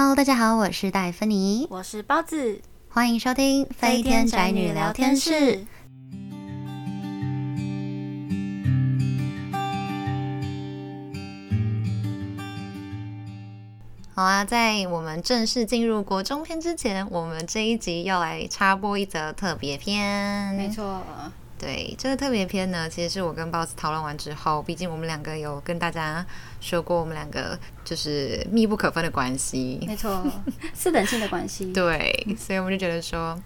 Hello，大家好，我是戴芬妮，我是包子，欢迎收听《飞天宅女聊天室》。好啊，在我们正式进入国中篇之前，我们这一集要来插播一则特别篇。没错。对这个特别篇呢，其实是我跟 boss 讨论完之后，毕竟我们两个有跟大家说过，我们两个就是密不可分的关系。没错，四等性的关系。对，所以我们就觉得说，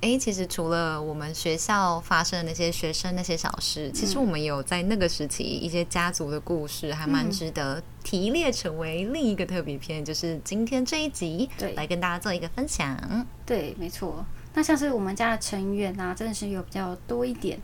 哎，其实除了我们学校发生的那些学生那些小事，嗯、其实我们有在那个时期一些家族的故事，还蛮值得提炼成为另一个特别篇，就是今天这一集，对，来跟大家做一个分享。对，没错。那像是我们家的成员啊，真的是有比较多一点。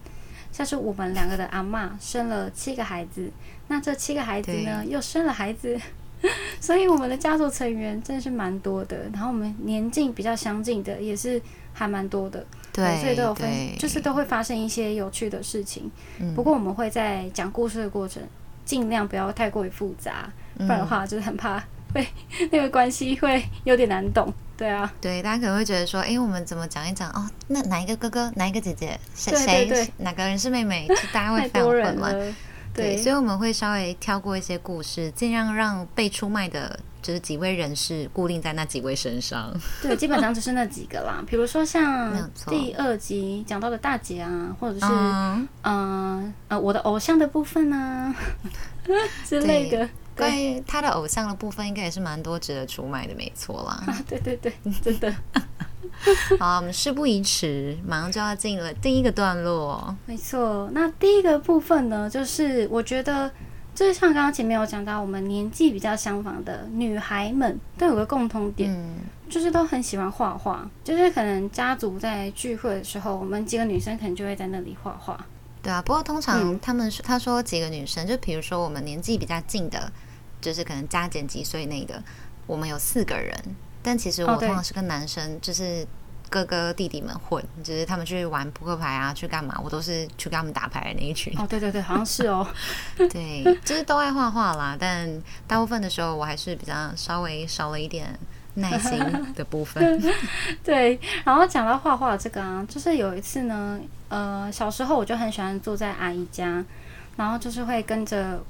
像是我们两个的阿嬷生了七个孩子，那这七个孩子呢又生了孩子，所以我们的家族成员真的是蛮多的。然后我们年纪比较相近的也是还蛮多的，对，所以都有分，就是都会发生一些有趣的事情。嗯、不过我们会在讲故事的过程尽量不要太过于复杂，不然的话就是很怕会 那个关系会有点难懂。对啊，对，大家可能会觉得说，哎，我们怎么讲一讲哦？那哪一个哥哥，哪一个姐姐，谁对对对谁，哪个人是妹妹？大家会非常混乱。对，所以我们会稍微跳过一些故事，尽量让被出卖的，就是几位人士固定在那几位身上。对，基本上只是那几个啦。比如说像 第二集讲到的大姐啊，或者是嗯、呃呃，我的偶像的部分啊之类的。关于他的偶像的部分，应该也是蛮多值得出卖的，没错啦。啊，对对对，真的。好，我们事不宜迟，马上就要进了第一个段落。没错，那第一个部分呢，就是我觉得，就是像刚刚前面有讲到，我们年纪比较相仿的女孩们都有个共同点，嗯、就是都很喜欢画画。就是可能家族在聚会的时候，我们几个女生可能就会在那里画画。对啊，不过通常他们说，他说几个女生，就比如说我们年纪比较近的。就是可能加减几岁内的，我们有四个人，但其实我通常是跟男生，就是哥哥弟弟们混，就是他们去玩扑克牌啊，去干嘛，我都是去跟他们打牌的那一群。哦，对对对，好像是哦。对，就是都爱画画啦，但大部分的时候我还是比较稍微少了一点耐心的部分。对，然后讲到画画这个啊，就是有一次呢，呃，小时候我就很喜欢住在阿姨家，然后就是会跟着。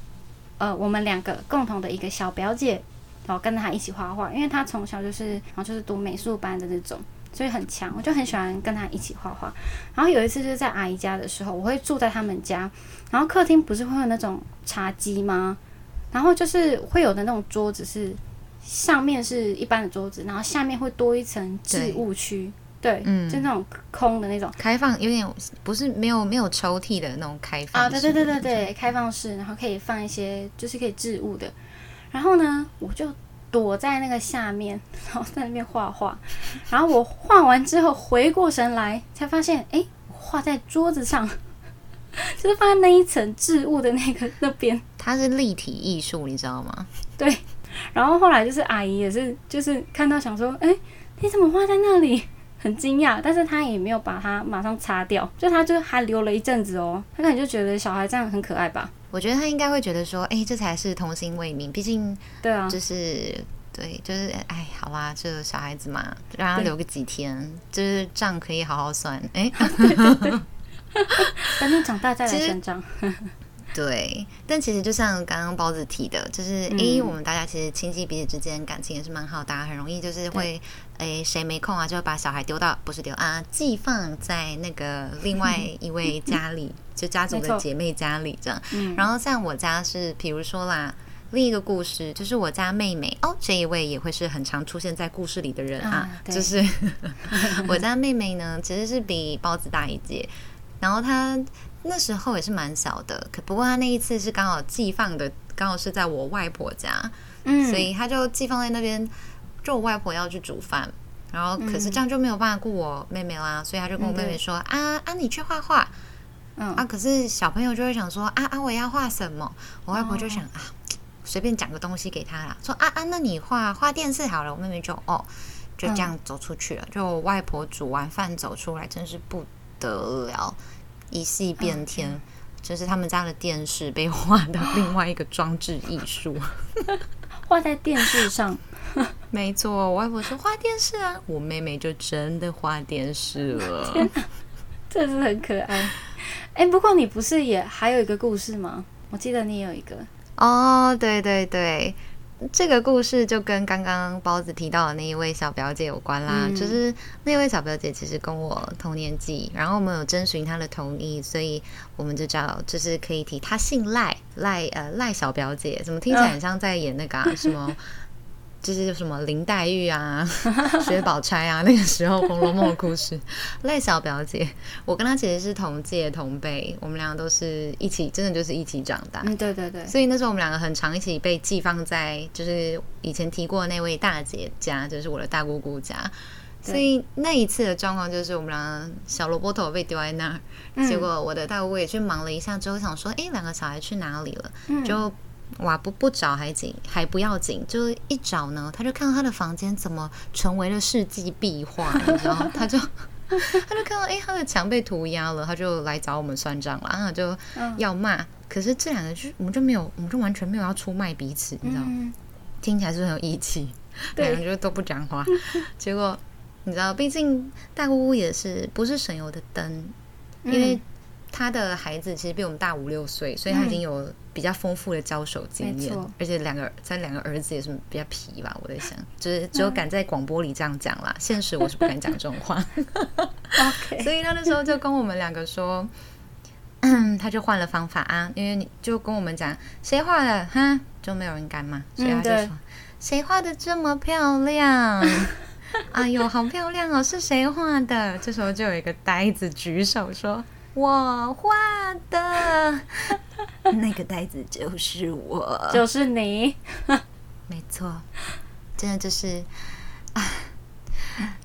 呃，我们两个共同的一个小表姐，然后跟她一起画画，因为她从小就是，然后就是读美术班的那种，所以很强。我就很喜欢跟她一起画画。然后有一次就是在阿姨家的时候，我会住在他们家，然后客厅不是会有那种茶几吗？然后就是会有的那种桌子是上面是一般的桌子，然后下面会多一层置物区。对，嗯，就那种空的那种开放，有点不是没有没有抽屉的那种开放啊，对对对对对，开放式，然后可以放一些就是可以置物的。然后呢，我就躲在那个下面，然后在那边画画。然后我画完之后回过神来，才发现，哎，画在桌子上，就是放在那一层置物的那个 那边。它是立体艺术，你知道吗？对。然后后来就是阿姨也是，就是看到想说，哎，你怎么画在那里？很惊讶，但是他也没有把它马上擦掉，就他就还留了一阵子哦。他可能就觉得小孩这样很可爱吧。我觉得他应该会觉得说，哎、欸，这才是童心未泯。毕竟，对啊，就是对，就是哎，好啦，这小孩子嘛，让他留个几天，就是账可以好好算。哎、欸，等你长大再来算账。对，但其实就像刚刚包子提的，就是诶、欸，我们大家其实亲戚彼此之间感情也是蛮好，大家很容易就是会诶，谁没空啊，就会把小孩丢到不是丢啊，寄放在那个另外一位家里，就家族的姐妹家里这样。然后像我家是，比如说啦，另一个故事就是我家妹妹哦，这一位也会是很常出现在故事里的人啊，就是 我家妹妹呢，其实是比包子大一届，然后她。那时候也是蛮小的，可不过他那一次是刚好寄放的，刚好是在我外婆家，嗯，所以他就寄放在那边，就我外婆要去煮饭，然后可是这样就没有办法顾我妹妹啦，所以他就跟我妹妹说、嗯、啊啊，你去画画，嗯。啊，可是小朋友就会想说啊啊，我要画什么？我外婆就想、哦、啊，随便讲个东西给他啦，说啊啊，那你画画电视好了，我妹妹就哦，就这样走出去了，嗯、就我外婆煮完饭走出来，真是不得了。一系变天，嗯、就是他们家的电视被画到另外一个装置艺术，画在电视上。没错，我外婆说画电视啊，我妹妹就真的画电视了。天哪，这是很可爱。哎、欸，不过你不是也还有一个故事吗？我记得你有一个。哦，对对对。这个故事就跟刚刚包子提到的那一位小表姐有关啦，嗯、就是那位小表姐其实跟我同年纪，然后我们有征询她的同意，所以我们就叫就是可以提她姓赖赖呃赖小表姐，怎么听起来很像在演那个、啊、什么？就是什么林黛玉啊、薛宝钗啊，那个时候《红楼梦》的故事。赖小表姐，我跟她其实是同届同辈，我们两个都是一起，真的就是一起长大。嗯，对对对。所以那时候我们两个很常一起被寄放在，就是以前提过的那位大姐家，就是我的大姑姑家。所以那一次的状况就是，我们两个小萝卜头被丢在那儿，嗯、结果我的大姑姑也去忙了一下之后，想说，哎，两个小孩去哪里了？嗯、就。哇，不不找还紧，还不要紧，就一找呢，他就看到他的房间怎么成为了世纪壁画，你知道？他就 他就看到，哎，他的墙被涂鸦了，他就来找我们算账了，然后就要骂。嗯、可是这两个就我们就没有，我们就完全没有要出卖彼此，你知道 听起来是很有义气，两个人就都不讲话。结果你知道，毕竟大姑姑也是不是省油的灯，因为他的孩子其实比我们大五六岁，所以他已经有。比较丰富的交手经验，而且两个在两个儿子也是比较皮吧，我在想，就是只有敢在广播里这样讲啦，嗯、现实我是不敢讲这种话。所以他那时候就跟我们两个说，嗯，他就换了方法啊，因为你就跟我们讲谁画的哈，就没有人敢嘛，所以他就说、嗯、谁画的这么漂亮？哎呦，好漂亮哦，是谁画的？这时候就有一个呆子举手说。我画的 那个袋子就是我，就是你，没错，真的就是啊，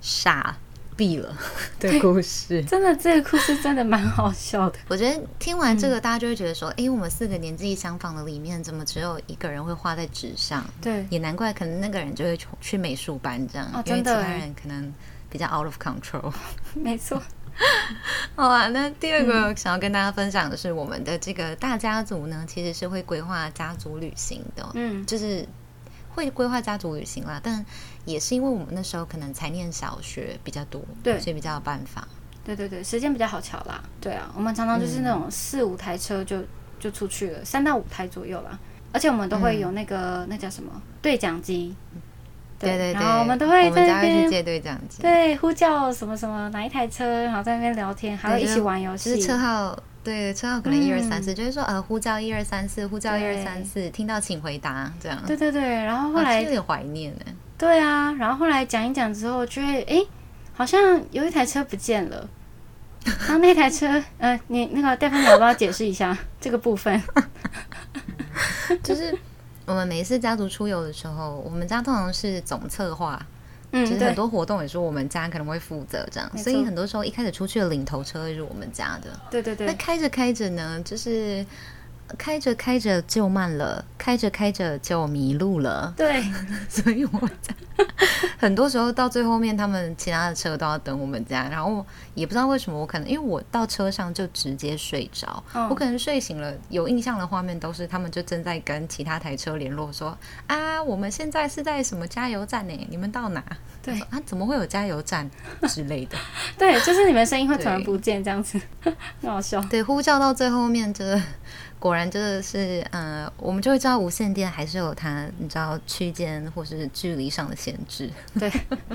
傻逼了的故事。真的，这个故事真的蛮好笑的。我觉得听完这个，大家就会觉得说，哎、嗯，我们四个年纪相仿的里面，怎么只有一个人会画在纸上？对，也难怪，可能那个人就会去美术班这样，哦、因为其他人可能比较 out of control。没错。好啊，那第二个想要跟大家分享的是，我们的这个大家族呢，其实是会规划家族旅行的，嗯，就是会规划家族旅行啦。但也是因为我们那时候可能才念小学比较多，对，所以比较有办法。对对对，时间比较好巧啦。对啊，我们常常就是那种四五台车就就出去了，三到五台左右啦。而且我们都会有那个、嗯、那叫什么对讲机。对对对，然后我们都会在那边借对讲机，对，呼叫什么什么哪一台车，然后在那边聊天，还会一起玩游戏。就是车号，对，车号可能一二三四，就是说呃，呼叫一二三四，呼叫一二三四，听到请回答这样。对对对，然后后来有点怀念呢。对啊，然后后来讲一讲之后，就会哎，好像有一台车不见了。然后那台车，呃，你那个戴芬，你要不要解释一下这个部分？就是。我们每一次家族出游的时候，我们家通常是总策划，嗯，其实很多活动也是我们家可能会负责这样，嗯、所以很多时候一开始出去的领头车是我们家的，对对对。那开着开着呢，就是。开着开着就慢了，开着开着就迷路了。对，所以我在很多时候到最后面，他们其他的车都要等我们家，然后也不知道为什么，我可能因为我到车上就直接睡着，嗯、我可能睡醒了，有印象的画面都是他们就正在跟其他台车联络，说啊，我们现在是在什么加油站呢？你们到哪？对啊，怎么会有加油站之类的？对，就是你们声音会突然不见这样子，很好笑。对，呼叫到最后面，真的。果然真的是，呃，我们就会知道无线电还是有它，你知道区间或是距离上的限制。对，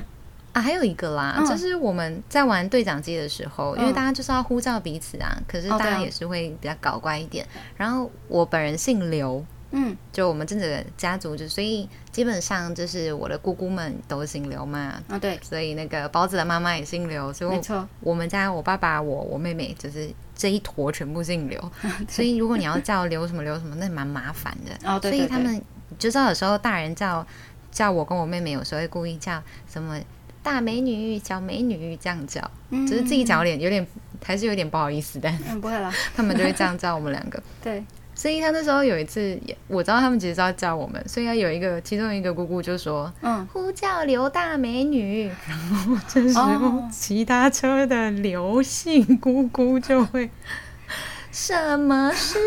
啊，还有一个啦，嗯、就是我们在玩对讲机的时候，嗯、因为大家就是要呼叫彼此啊，可是大家也是会比较搞怪一点。哦、然后我本人姓刘。嗯，就我们这个家族，就所以基本上就是我的姑姑们都姓刘嘛。啊、哦，对，所以那个包子的妈妈也姓刘，所以没错。我们家我爸爸、我我妹妹就是这一坨全部姓刘，对所以如果你要叫刘什么刘什么，那蛮麻烦的。哦，对，对，对。所以他们就知道有时候大人叫叫我跟我妹妹，有时候会故意叫什么大美女、小美女这样叫，嗯、就是自己讲有点有点还是有点不好意思的。嗯，不会啦，他们就会这样叫我们两个。对。所以他那时候有一次，我知道他们其实是要叫我们，所以他有一个其中一个姑姑就说：“嗯，呼叫刘大美女。”然后这时候其他车的刘姓姑姑就会：“什么事？”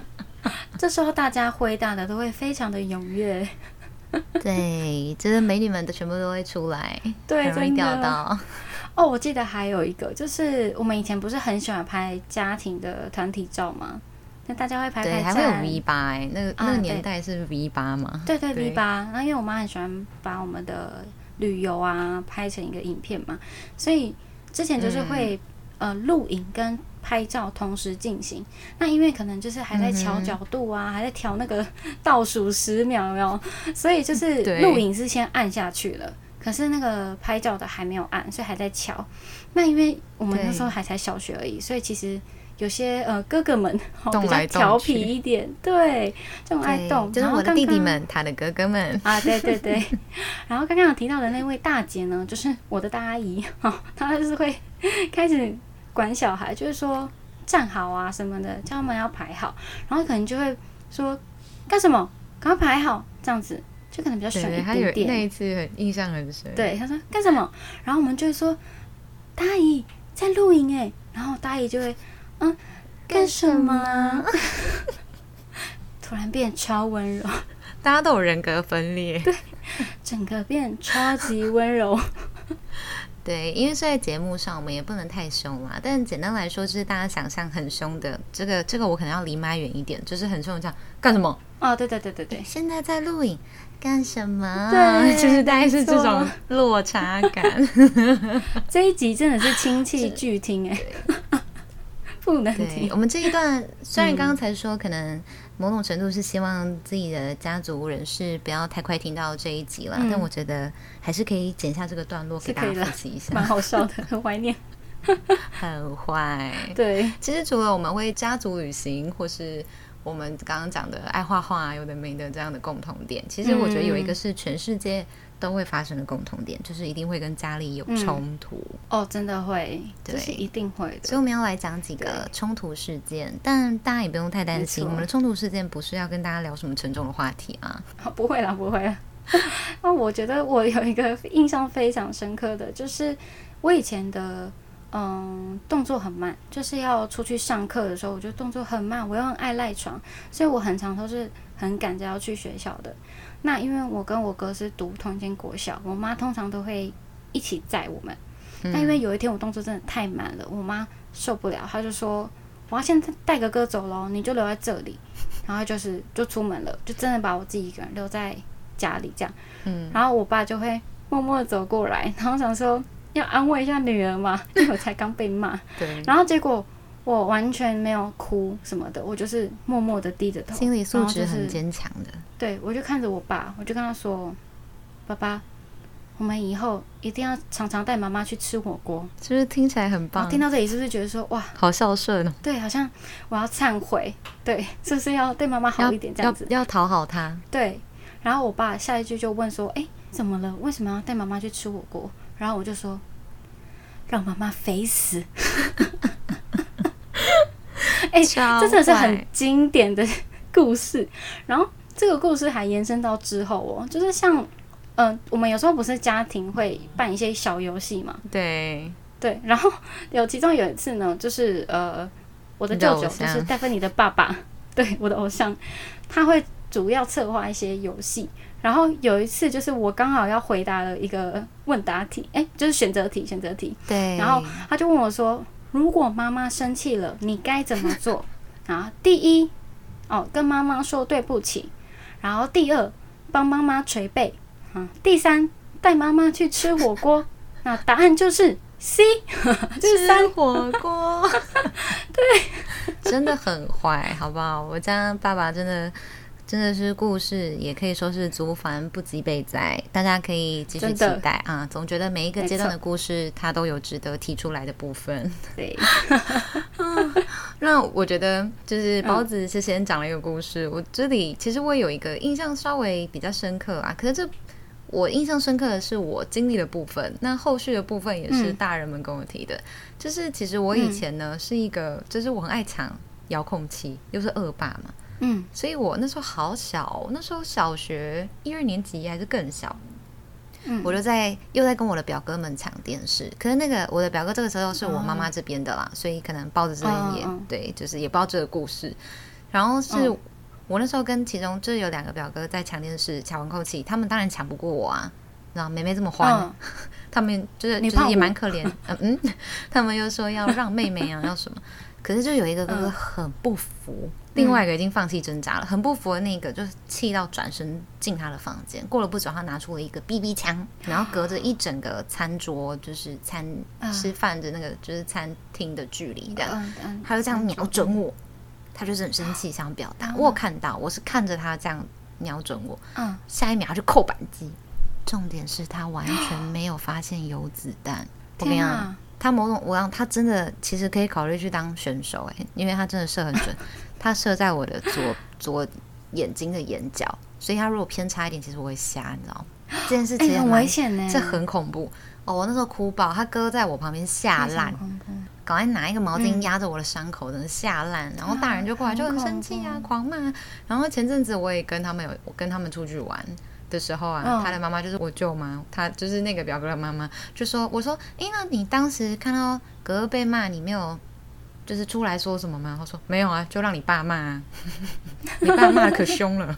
这时候大家回答的都会非常的踊跃。对，就是美女们的全部都会出来，对，很容易钓到。哦，我记得还有一个，就是我们以前不是很喜欢拍家庭的团体照吗？那大家会拍拍，对，还会有 V 八哎，那个、啊、那个年代是 V 八嘛？对对，对 V 八。然后因为我妈很喜欢把我们的旅游啊拍成一个影片嘛，所以之前就是会、嗯、呃录影跟拍照同时进行。那因为可能就是还在调角度啊，嗯、还在调那个倒数十秒，有没有？所以就是录影是先按下去了。可是那个拍照的还没有按，所以还在瞧。那因为我们那时候还才小学而已，所以其实有些呃哥哥们 比较调皮一点，对，这种爱动。就是我的弟弟们，他的哥哥们啊，对对对。然后刚刚有提到的那位大姐呢，就是我的大阿姨，哈，她就是会 开始管小孩，就是说站好啊什么的，叫他们要排好，然后可能就会说干什么，赶快排好，这样子。就可能比较选一点点。那一次很印象很深。对，他说干什么？然后我们就会说，大姨在录影哎。然后大姨就会，嗯，干什么？突然变超温柔。大家都有人格分裂。对，整个变超级温柔。对，因为是在节目上，我们也不能太凶嘛。但简单来说，就是大家想象很凶的这个，这个我可能要离麦远一点，就是很凶的这样干什么？哦，对对对对对，现在在录影。干什么？对，就是大概是这种落差感。这一集真的是亲戚剧听哎，不能听。我们这一段 虽然刚刚才说，可能某种程度是希望自己的家族人士不要太快听到这一集了，嗯、但我觉得还是可以剪下这个段落给大家复习一下，蛮好笑的，很怀念，很坏。对，其实除了我们会家族旅行，或是。我们刚刚讲的爱画画，有的没的这样的共同点，其实我觉得有一个是全世界都会发生的共同点，嗯、就是一定会跟家里有冲突、嗯、哦，真的会，对，是一定会的。所以我们要来讲几个冲突事件，但大家也不用太担心，我们的冲突事件不是要跟大家聊什么沉重的话题啊，不会啦，不会啦。那我觉得我有一个印象非常深刻的就是我以前的。嗯，动作很慢，就是要出去上课的时候，我就动作很慢，我又很爱赖床，所以我很常都是很赶着要去学校的。那因为我跟我哥是读同一间国小，我妈通常都会一起载我们。那、嗯、因为有一天我动作真的太慢了，我妈受不了，她就说：“我要现在带哥哥走喽，你就留在这里。” 然后就是就出门了，就真的把我自己一个人留在家里这样。嗯，然后我爸就会默默的走过来，然后想说。要安慰一下女儿嘛，因为我才刚被骂。对。然后结果我完全没有哭什么的，我就是默默的低着头。心理素质很坚强的。对，我就看着我爸，我就跟他说：“爸爸，我们以后一定要常常带妈妈去吃火锅。”是不是听起来很棒？听到这里是不是觉得说哇，好孝顺哦？对，好像我要忏悔，对，是不是要对妈妈好一点这样子？要讨好她。对。然后我爸下一句就问说：“哎，怎么了？为什么要带妈妈去吃火锅？”然后我就说。让妈妈肥死！哎、欸，这真的是很经典的故事。然后这个故事还延伸到之后哦，就是像，嗯、呃，我们有时候不是家庭会办一些小游戏嘛？对对。然后有其中有一次呢，就是呃，我的舅舅就是戴芬妮的爸爸，对，我的偶像，他会主要策划一些游戏。然后有一次，就是我刚好要回答了一个问答题，哎，就是选择题，选择题。对。然后他就问我说：“如果妈妈生气了，你该怎么做？” 啊，第一，哦，跟妈妈说对不起。然后第二，帮妈妈捶背。嗯。第三，带妈妈去吃火锅。那答案就是 C，就是三火锅。对，真的很坏，好不好？我家爸爸真的。真的是故事，也可以说是足繁不及备载，大家可以继续期待啊！总觉得每一个阶段的故事，它都有值得提出来的部分。对，那我觉得就是包子是先讲了一个故事，嗯、我这里其实我有一个印象稍微比较深刻啊。可是这我印象深刻的是我经历的部分，那后续的部分也是大人们跟我提的，嗯、就是其实我以前呢、嗯、是一个，就是我很爱抢遥控器，又是恶霸嘛。嗯，所以我那时候好小，那时候小学一二年级还是更小，嗯，我就在又在跟我的表哥们抢电视。可是那个我的表哥这个时候是我妈妈这边的啦，哦、所以可能抱着这边也、哦、对，就是也不知道这个故事。然后是我那时候跟其中就是有两个表哥在抢电视、抢遥控器，他们当然抢不过我啊。然后妹妹这么欢，嗯、他们就是就是也蛮可怜。嗯嗯，他们又说要让妹妹啊，要什么？可是就有一个哥哥很不服，嗯、另外一个已经放弃挣扎了。很不服的那个就是气到转身进他的房间。过了不久，他拿出了一个 BB 枪，然后隔着一整个餐桌，就是餐、嗯、吃饭的那个就是餐厅的距离，这样，嗯嗯、他就这样瞄准我。他就是很生气，想表达。嗯、我有看到，我是看着他这样瞄准我。嗯，下一秒他就扣扳机。重点是他完全没有发现有子弹。我跟你讲，他某种我让他真的其实可以考虑去当选手哎，因为他真的射很准，他射在我的左左眼睛的眼角，所以他如果偏差一点，其实我会瞎，你知道吗？这件事情很危险呢，这很恐怖哦！我那时候哭爆，他哥在我旁边吓烂。赶快拿一个毛巾压着我的伤口，真的吓烂。然后大人就过来就很生气啊，狂骂。然后前阵子我也跟他们有，我跟他们出去玩的时候啊，他的妈妈就是我舅妈，他就是那个表哥的妈妈，就说：“我说，哎，那你当时看到哥哥被骂，你没有就是出来说什么吗？”他说：“没有啊，就让你爸骂啊，你爸骂可凶了。”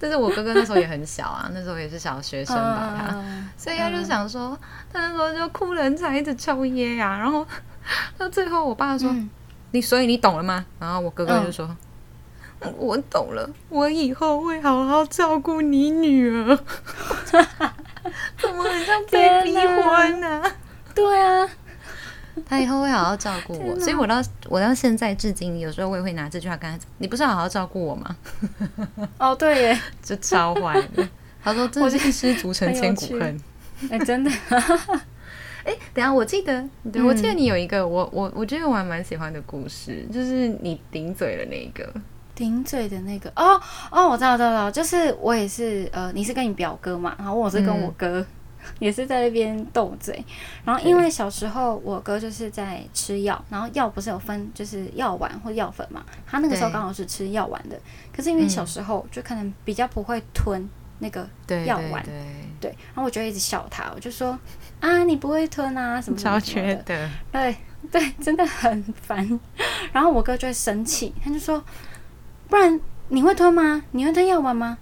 但是我哥哥那时候也很小啊，那时候也是小学生吧，他，所以他就想说，他那时候就哭人才一直抽烟啊，然后。到最后，我爸说：“嗯、你所以你懂了吗？”然后我哥哥就说：“嗯、我懂了，我以后会好好照顾你女儿。”怎么很像被逼婚呢？对啊，他以后会好好照顾我，所以我到我到现在至今，有时候我也会拿这句话跟他讲：“你不是好好照顾我吗？”哦，对耶，就超坏的。他说：“真是失足成千古恨。”哎，真的。哎，等下，我记得，对，我记得你有一个、嗯、我我我觉得我还蛮喜欢的故事，就是你顶嘴的那个，顶嘴的那个，哦哦，我知道，知道，知道，就是我也是，呃，你是跟你表哥嘛，然后我是跟我哥，嗯、也是在那边斗嘴，然后因为小时候我哥就是在吃药，然后药不是有分就是药丸或药粉嘛，他那个时候刚好是吃药丸的，可是因为小时候就可能比较不会吞那个药丸，对，对，对，对，然后我就一直笑他，我就说。啊，你不会吞啊？什么什么的？对对，真的很烦。然后我哥就会生气，他就说：“不然你会吞吗？你会吞药丸吗？”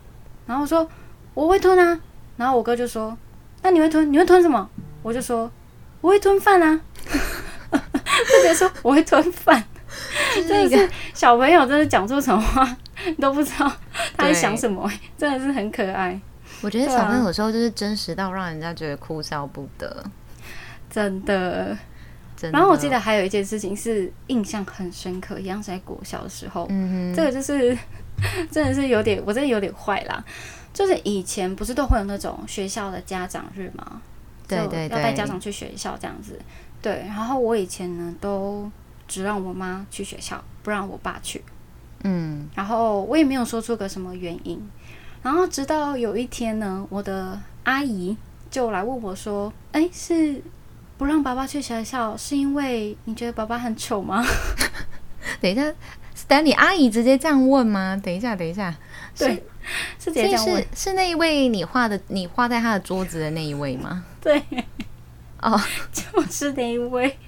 然后我说：“我会吞啊。”然后我哥就说：“那你会吞？你会吞什么？”我就说：“我会吞饭啊。”就直接说我会吞饭，真的是小朋友，真的讲出什么话你都不知道他在想什么，对真的是很可爱。我觉得小朋友有时候就是真实到让人家觉得哭笑不得，真的。然后我记得还有一件事情是印象很深刻，一样是在国小的时候。嗯哼。这个就是 真的是有点，我真的有点坏啦。就是以前不是都会有那种学校的家长日吗？对对对。要带家长去学校这样子。对。然后我以前呢，都只让我妈去学校，不让我爸去。嗯。然后我也没有说出个什么原因。然后直到有一天呢，我的阿姨就来问我说：“哎，是不让爸爸去学校，是因为你觉得爸爸很丑吗？” 等一下，，Stanley 阿姨直接这样问吗？等一下，等一下，对，是直接这样问，是是那一位你画的，你画在他的桌子的那一位吗？对，哦，就是那一位。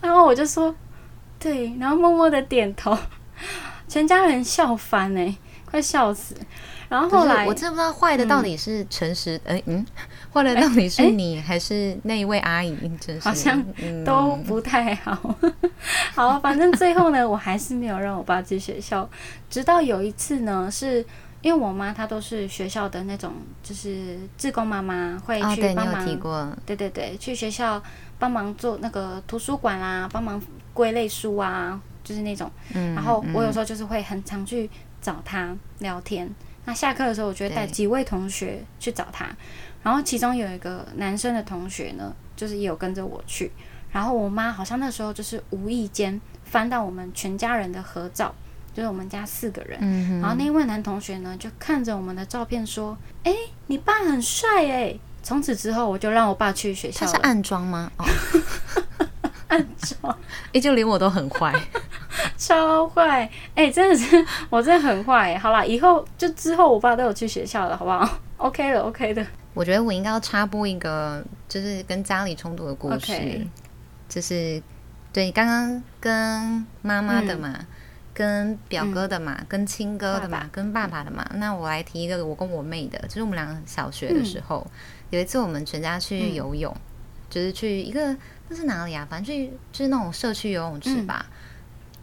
然后我就说：“对。”然后默默的点头，全家人笑翻哎，快笑死。然后后来，我真不知道坏的到底是诚实，哎嗯，坏的到底是你还是那一位阿姨？真是好像都不太好。好，反正最后呢，我还是没有让我爸去学校。直到有一次呢，是因为我妈她都是学校的那种，就是志工妈妈会去帮忙。对对对，去学校帮忙做那个图书馆啊，帮忙归类书啊，就是那种。嗯。然后我有时候就是会很常去找她聊天。那下课的时候，我就会带几位同学去找他，对然后其中有一个男生的同学呢，就是也有跟着我去。然后我妈好像那时候就是无意间翻到我们全家人的合照，就是我们家四个人。嗯、然后那位男同学呢，就看着我们的照片说：“哎，你爸很帅哎！”从此之后，我就让我爸去学校。他是暗装吗？哦，暗装。哎，就连我都很坏。超坏哎、欸，真的是我真的很坏。好啦，以后就之后我爸都有去学校了，好不好？OK 的，OK 的。我觉得我应该要插播一个，就是跟家里冲突的故事，Okay. 就是对刚刚跟妈妈的嘛。嗯、跟表哥的嘛，嗯、跟亲哥的嘛，爸爸跟爸爸的嘛。那我来提一个我跟我妹的，就是我们两个小学的时候，嗯、有一次我们全家去游泳，嗯、就是去一个那是哪里啊？反正去就是那种社区游泳池吧，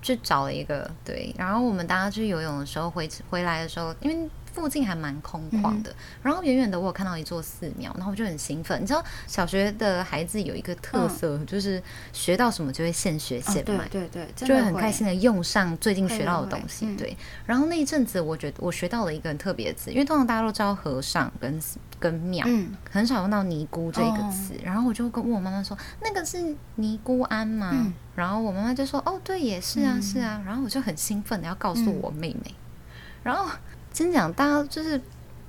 去、嗯、找了一个对。然后我们大家去游泳的时候回回来的时候，因为。附近还蛮空旷的，嗯、然后远远的我有看到一座寺庙，然后我就很兴奋。你知道小学的孩子有一个特色，嗯、就是学到什么就会现学现卖，哦、对对对，就会很开心的用上最近学到的东西。对，对，然后那一阵子，我觉得我学到了一个很特别的词，因为通常大家都知道和尚跟跟庙，嗯、很少用到尼姑这个词。哦、然后我就跟问我妈妈说，那个是尼姑庵吗？嗯、然后我妈妈就说，哦，对，也是啊，嗯、是啊。然后我就很兴奋的要告诉我妹妹，嗯、然后。先讲，大家就是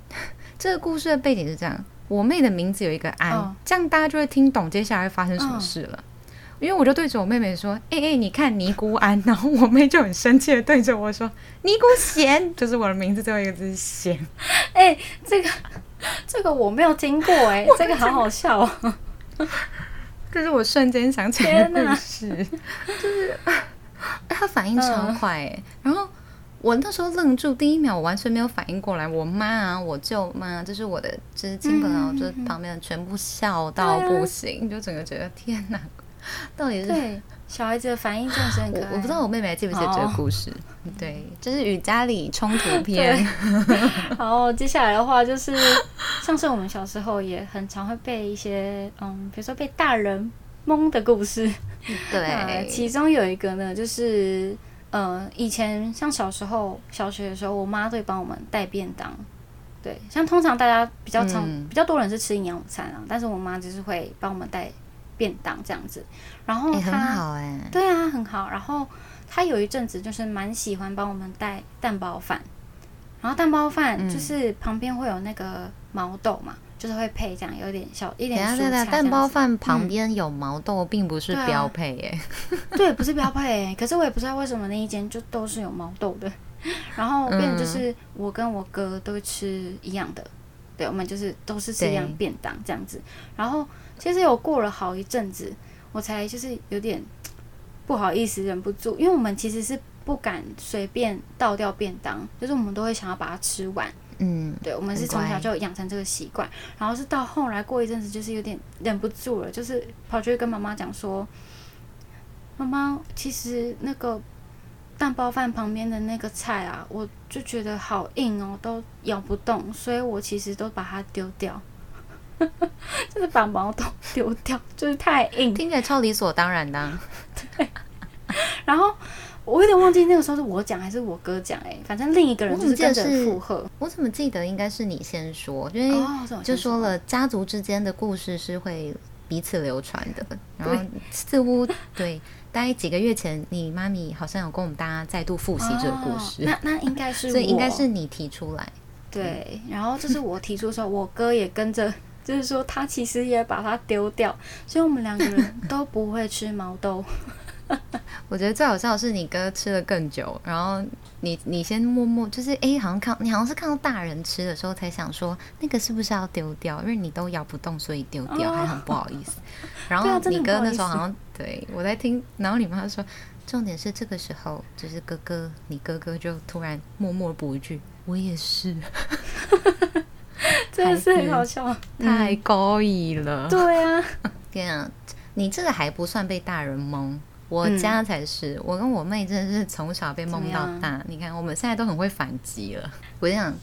这个故事的背景是这样：我妹的名字有一个安，哦、这样大家就会听懂接下来会发生什么事了。哦、因为我就对着我妹妹说：“哎、欸、哎、欸，你看尼姑安。” 然后我妹就很生气的对着我说：“尼姑贤，就是我的名字最后一个字是贤。”哎，这个这个我没有听过哎、欸，这个好好笑哦。这是我瞬间想起来的故事，就是他反应超快哎、然后。我那时候愣住，第一秒我完全没有反应过来。我妈啊，我舅妈，就是我的，就是亲朋好友，就是旁边的全部笑到不行，嗯、就整个觉得天哪，到底是对小孩子的反应真的是很可爱。我我不知道我妹妹还记不记得这个故事？哦、对，就是与家里冲突片。好，接下来的话就是，像是我们小时候也很常会被一些，嗯，比如说被大人蒙的故事。对，其中有一个呢，就是。呃，以前像小时候小学的时候，我妈会帮我们带便当。对，像通常大家比较常、嗯、比较多人是吃营养午餐啊，但是我妈就是会帮我们带便当这样子。然后她、欸、很好哎、欸，对啊，很好。然后她有一阵子就是蛮喜欢帮我们带蛋包饭，然后蛋包饭就是旁边会有那个毛豆嘛。就是会配这样，有点小一点蔬菜。对对对，蛋包饭旁边有毛豆，嗯、并不是标配耶。对，不是标配。可是我也不知道为什么那一间就都是有毛豆的。然后变成就是我跟我哥都会吃一样的，嗯、对，我们就是都是吃一样便当这样子。然后其实有过了好一阵子，我才就是有点 不好意思，忍不住，因为我们其实是不敢随便倒掉便当，就是我们都会想要把它吃完。嗯，对，我们是从小就养成这个习惯，然后是到后来过一阵子，就是有点忍不住了，就是跑去跟妈妈讲说：“妈妈，其实那个蛋包饭旁边的那个菜啊，我就觉得好硬哦，都咬不动，所以我其实都把它丢掉，就是把毛都 丢掉，就是太硬，听起来超理所当然的。”对，然后。我有点忘记那个时候是我讲还是我哥讲哎，反正另一个人就是跟着附和。我怎么记得应该是你先说，因为就说了家族之间的故事是会彼此流传的。然后似乎对，大概几个月前你妈咪好像有跟我们大家再度复习这个故事。那那应该是，所以应该是你提出来。对，然后就是我提出的时候，我哥也跟着，就是说他其实也把它丢掉，所以我们两个人都不会吃毛豆。我觉得最好笑的是你哥吃了更久，然后你你先默默就是哎、欸，好像看你好像是看到大人吃的时候才想说那个是不是要丢掉，因为你都咬不动，所以丢掉、哦、还很不好意思。然后你哥那时候好像对我在听，然后你妈说重点是这个时候就是哥哥，你哥哥就突然默默补一句我也是，真的是很好笑，太高义了。对啊，天啊，你这个还不算被大人蒙。我家才是，嗯、我跟我妹真的是从小被梦到大。你看，我们现在都很会反击了。我跟你讲，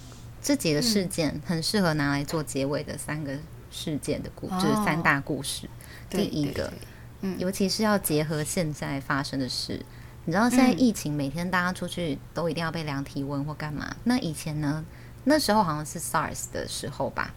这几个事件很适合拿来做结尾的三个事件的故事，就是三大故事。哦、第一个，嗯、尤其是要结合现在发生的事。你知道，现在疫情每天大家出去都一定要被量体温或干嘛？嗯、那以前呢？那时候好像是 SARS 的时候吧。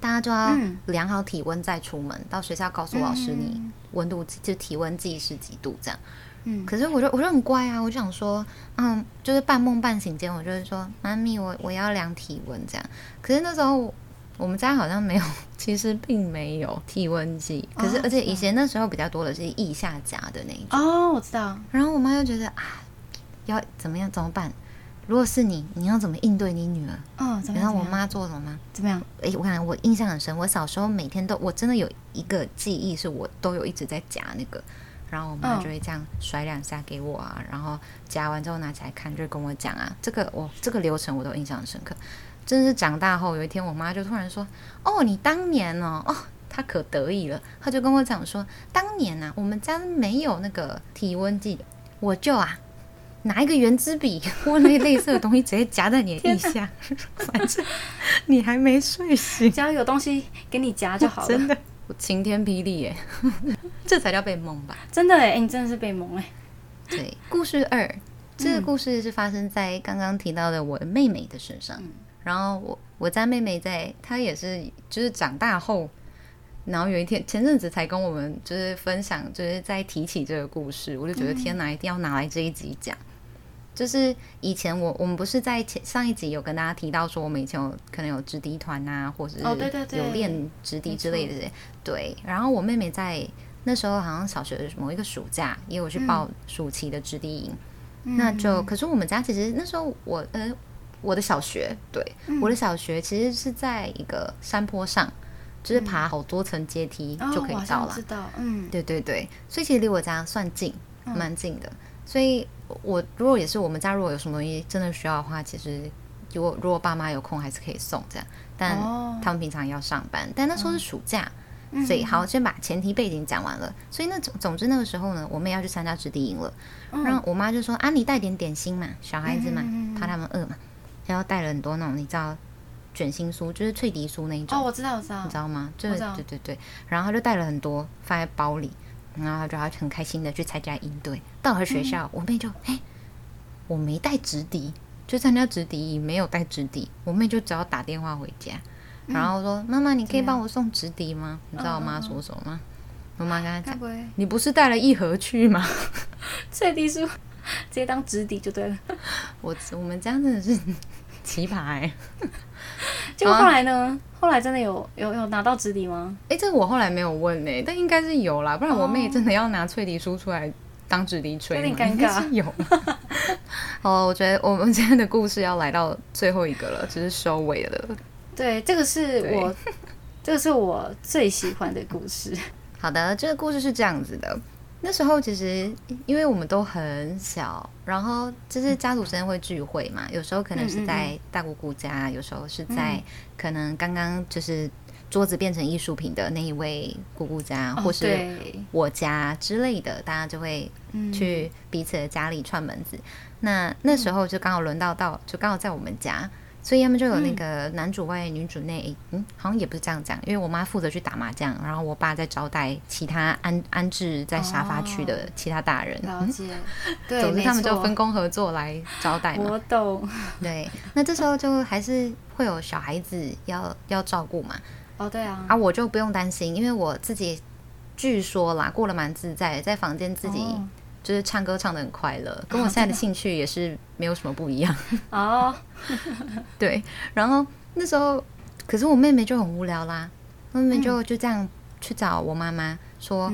大家就要量好体温再出门，嗯、到学校告诉老师你温度就体温计是几度这样。嗯，可是我就我就很乖啊，我就想说，嗯，就是半梦半醒间，我就是说，妈咪，我我要量体温这样。可是那时候我们家好像没有，其实并没有体温计。可是而且以前那时候比较多的是腋下夹的那一种。哦，我知道。然后我妈就觉得啊，要怎么样怎么办？如果是你，你要怎么应对你女儿？嗯，怎么样？然后我妈做什么吗？怎么样？哎，我感觉我印象很深，我小时候每天都，我真的有一个记忆，是我都有一直在夹那个。然后我妈就会这样甩两下给我啊，然后夹完之后拿起来看，就跟我讲啊，这个我这个流程我都印象很深刻。真是长大后有一天，我妈就突然说：“哦，你当年哦，哦，她可得意了。”她就跟我讲说：“当年啊，我们家没有那个体温计，我就啊拿一个圆珠笔 或那类似的东西，直接夹在你的腋下，反正你还没睡醒，只要有东西给你夹就好了。”真的，晴天霹雳耶，这才叫被蒙吧？真的哎，你真的是被蒙哎。对，故事二，这个故事是发生在刚刚提到的我的妹妹的身上。嗯然后我我家妹妹在，她也是就是长大后，然后有一天前阵子才跟我们就是分享，就是在提起这个故事，我就觉得天哪，一定要拿来这一集讲。就是以前我我们不是在前上一集有跟大家提到说，我们以前有可能有直笛团啊，或者是有练直笛之类的，对，对。然后我妹妹在那时候好像小学的某一个暑假也有去报暑期的直笛营，嗯、那就可是我们家其实那时候我呃。我的小学，对，嗯、我的小学其实是在一个山坡上，就是爬好多层阶梯就可以到了。哦、知道，嗯，对对对，所以其实离我家算近，蛮、嗯、近的。所以我如果也是我们家如果有什么东西真的需要的话，其实如果如果爸妈有空还是可以送这样。但他们平常也要上班，但那时候是暑假，嗯、所以好，先把前提背景讲完了。所以那总总之那个时候呢，我们要去参加直笛营了。嗯、然后我妈就说：“啊，你带点点心嘛，小孩子嘛，嗯、怕他们饿嘛。”然后带了很多那种你知道卷心酥，就是脆笛酥那一种。哦，我知道，我知道，你知道吗？就我知道。对对对。然后他就带了很多放在包里，然后他就很开心的去参加营队。到了学校，嗯、我妹就哎，我没带直笛，就参加直笛没有带直笛。我妹就只好打电话回家，嗯、然后说：“妈妈，你可以帮我送直笛吗？”你知道我妈说什么吗？我妈跟她讲：“你不是带了一盒去吗？脆笛是。”直接当直笛就对了。我我们家真的是奇葩哎、欸。结果后来呢？啊、后来真的有有有拿到纸笛吗？哎、欸，这个我后来没有问呢、欸，但应该是有啦，不然我妹真的要拿脆笛书出来当纸笛吹，有点尴尬。有。好，我觉得我们今天的故事要来到最后一个了，就是收尾了。对，这个是我对这个是我最喜欢的故事。好的，这个故事是这样子的。那时候其实，因为我们都很小，然后就是家族之间会聚会嘛，有时候可能是在大姑姑家，有时候是在可能刚刚就是桌子变成艺术品的那一位姑姑家，或是我家之类的，大家就会去彼此的家里串门子。那那时候就刚好轮到到，就刚好在我们家。所以他们就有那个男主外女主内，嗯，好像也不是这样讲，因为我妈负责去打麻将，然后我爸在招待其他安安置在沙发区的其他大人。了解，对，总之他们就分工合作来招待嘛。我懂。对，那这时候就还是会有小孩子要要照顾嘛。哦，对啊。啊，我就不用担心，因为我自己据说啦，过得蛮自在，在房间自己。就是唱歌唱得很快乐，跟我现在的兴趣也是没有什么不一样 哦。对，然后那时候，可是我妹妹就很无聊啦，妹妹就就这样去找我妈妈说：“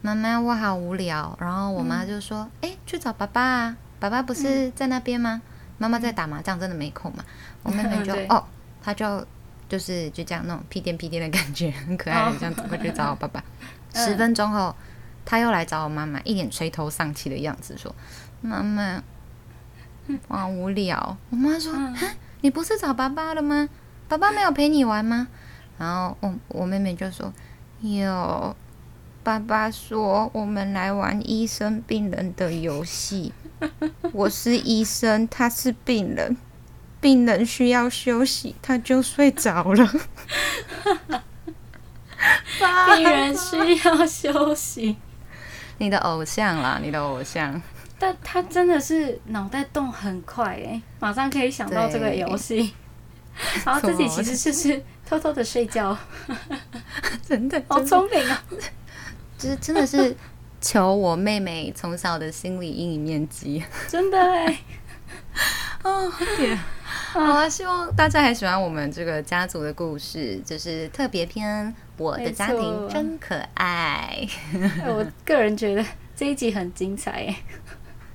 妈妈，我好无聊。”然后我妈就说：“哎，去找爸爸啊，爸爸不是在那边吗？妈妈在打麻将，真的没空嘛。”我妹 妹就哦，她就就是就这样那种屁颠屁颠的感觉，很可爱的这样子过去找我爸爸。十分钟后。他又来找我妈妈，一脸垂头丧气的样子，说：“妈妈，我好无聊。”我妈说：“你不是找爸爸了吗？爸爸没有陪你玩吗？”然后我我妹妹就说：“有，爸爸说我们来玩医生病人的游戏。我是医生，他是病人，病人需要休息，他就睡着了。病人需要休息。” 你的偶像啦，你的偶像，但他真的是脑袋动很快哎，马上可以想到这个游戏，然后自己其实就是偷偷的睡觉，真的好聪明啊！就是真的是求我妹妹从小的心理阴影面积，真的哎，哦点，好啊！希望大家还喜欢我们这个家族的故事，就是特别篇。我的家庭真可爱，我个人觉得这一集很精彩。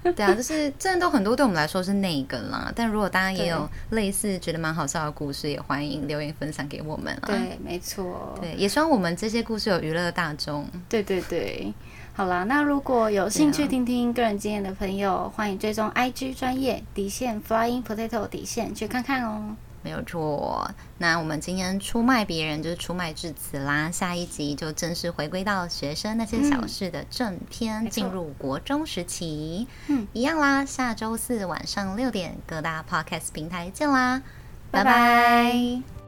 对啊，就是真的都很多，对我们来说是那个啦。但如果大家也有类似觉得蛮好笑的故事，也欢迎留言分享给我们。对，没错。对，也希望我们这些故事有娱乐大众。对对对，好啦，那如果有兴趣听听个人经验的朋友，欢迎追踪 IG 专业底线 Flying Potato 底线去看看哦。没有错，那我们今天出卖别人就是出卖至此啦。下一集就正式回归到学生那些小事的正篇，进、嗯、入国中时期。嗯，一样啦，下周四晚上六点各大 Podcast 平台见啦，拜拜。拜拜。